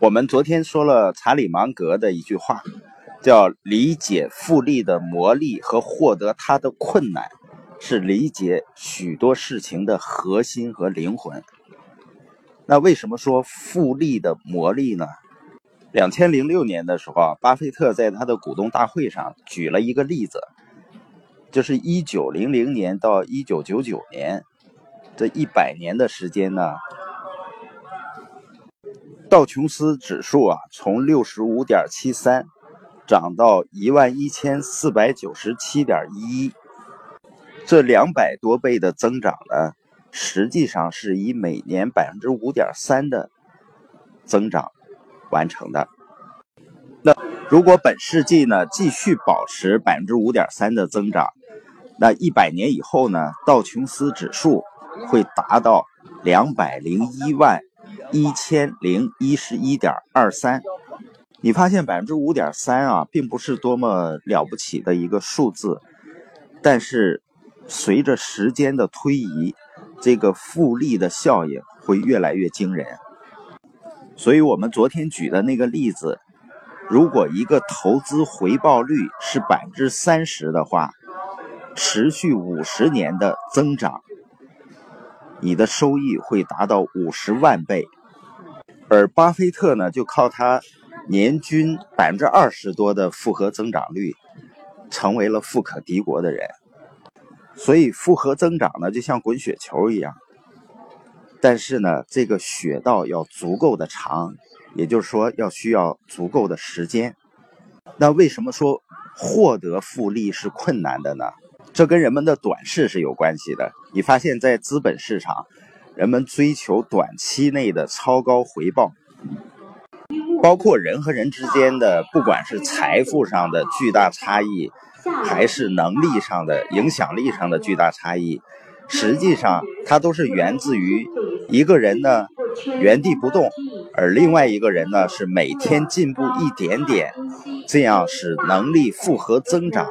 我们昨天说了查理芒格的一句话，叫“理解复利的魔力和获得它的困难，是理解许多事情的核心和灵魂”。那为什么说复利的魔力呢？两千零六年的时候啊，巴菲特在他的股东大会上举了一个例子，就是一九零零年到一九九九年这一百年的时间呢。道琼斯指数啊，从六十五点七三涨到一万一千四百九十七点一，这两百多倍的增长呢，实际上是以每年百分之五点三的增长完成的。那如果本世纪呢继续保持百分之五点三的增长，那一百年以后呢，道琼斯指数会达到两百零一万。一千零一十一点二三，你发现百分之五点三啊，并不是多么了不起的一个数字，但是随着时间的推移，这个复利的效应会越来越惊人。所以我们昨天举的那个例子，如果一个投资回报率是百分之三十的话，持续五十年的增长，你的收益会达到五十万倍。而巴菲特呢，就靠他年均百分之二十多的复合增长率，成为了富可敌国的人。所以复合增长呢，就像滚雪球一样。但是呢，这个雪道要足够的长，也就是说要需要足够的时间。那为什么说获得复利是困难的呢？这跟人们的短视是有关系的。你发现，在资本市场。人们追求短期内的超高回报，包括人和人之间的，不管是财富上的巨大差异，还是能力上的、影响力上的巨大差异，实际上它都是源自于一个人呢原地不动，而另外一个人呢是每天进步一点点，这样使能力复合增长，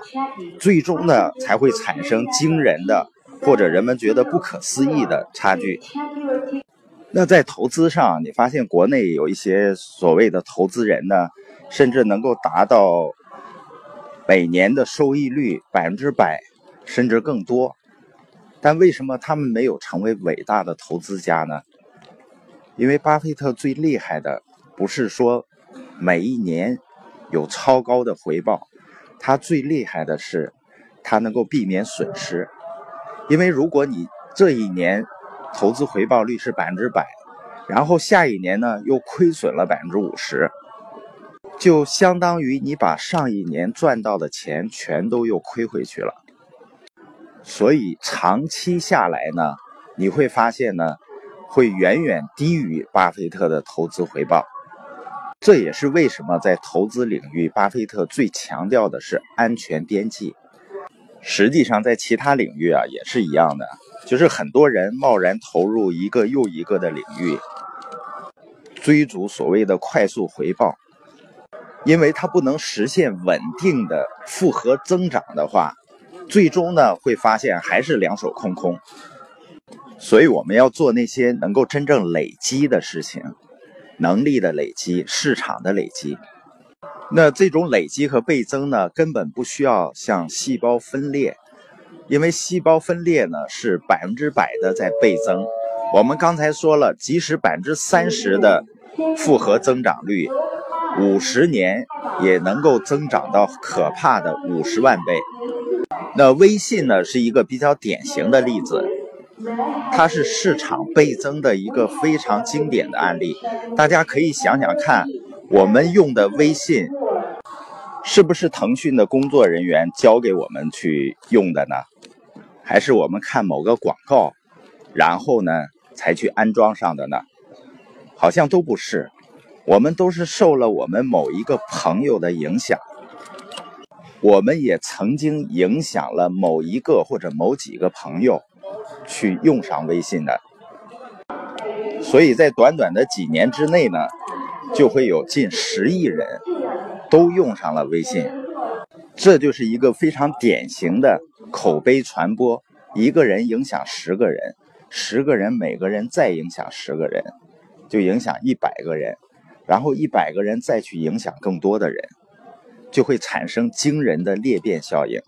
最终呢才会产生惊人的。或者人们觉得不可思议的差距。那在投资上，你发现国内有一些所谓的投资人呢，甚至能够达到每年的收益率百分之百，甚至更多。但为什么他们没有成为伟大的投资家呢？因为巴菲特最厉害的不是说每一年有超高的回报，他最厉害的是他能够避免损失。因为如果你这一年投资回报率是百分之百，然后下一年呢又亏损了百分之五十，就相当于你把上一年赚到的钱全都又亏回去了。所以长期下来呢，你会发现呢，会远远低于巴菲特的投资回报。这也是为什么在投资领域，巴菲特最强调的是安全边际。实际上，在其他领域啊也是一样的，就是很多人贸然投入一个又一个的领域，追逐所谓的快速回报，因为它不能实现稳定的复合增长的话，最终呢会发现还是两手空空。所以我们要做那些能够真正累积的事情，能力的累积，市场的累积。那这种累积和倍增呢，根本不需要像细胞分裂，因为细胞分裂呢是百分之百的在倍增。我们刚才说了，即使百分之三十的复合增长率，五十年也能够增长到可怕的五十万倍。那微信呢是一个比较典型的例子，它是市场倍增的一个非常经典的案例。大家可以想想看，我们用的微信。是不是腾讯的工作人员教给我们去用的呢？还是我们看某个广告，然后呢才去安装上的呢？好像都不是，我们都是受了我们某一个朋友的影响，我们也曾经影响了某一个或者某几个朋友去用上微信的，所以在短短的几年之内呢，就会有近十亿人。都用上了微信，这就是一个非常典型的口碑传播。一个人影响十个人，十个人每个人再影响十个人，就影响一百个人，然后一百个人再去影响更多的人，就会产生惊人的裂变效应。